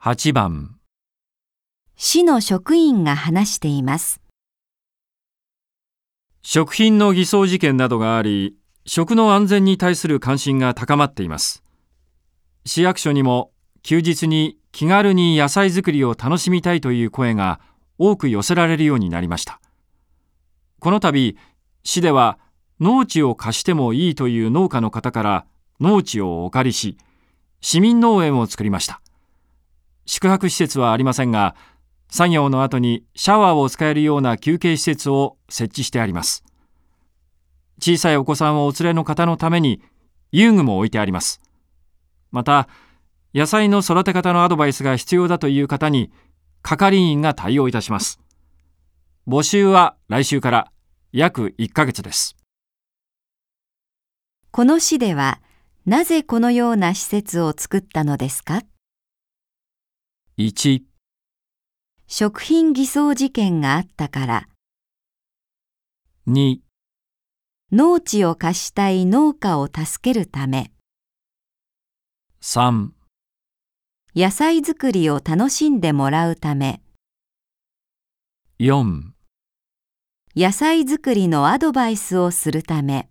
8番市の職員が話しています。食品の偽装事件などがあり、食の安全に対する関心が高まっています。市役所にも休日に気軽に野菜作りを楽しみたいという声が多く寄せられるようになりました。この度、市では農地を貸してもいいという農家の方から農地をお借りし、市民農園を作りました。宿泊施設はありませんが、作業の後にシャワーを使えるような休憩施設を設置してあります。小さいお子さんをお連れの方のために遊具も置いてあります。また、野菜の育て方のアドバイスが必要だという方に係員が対応いたします。募集は来週から約1ヶ月です。この市では、なぜこのような施設を作ったのですか？1、食品偽装事件があったから、2、農地を貸したい農家を助けるため、3、野菜作りを楽しんでもらうため、4野菜作りのアドバイスをするため。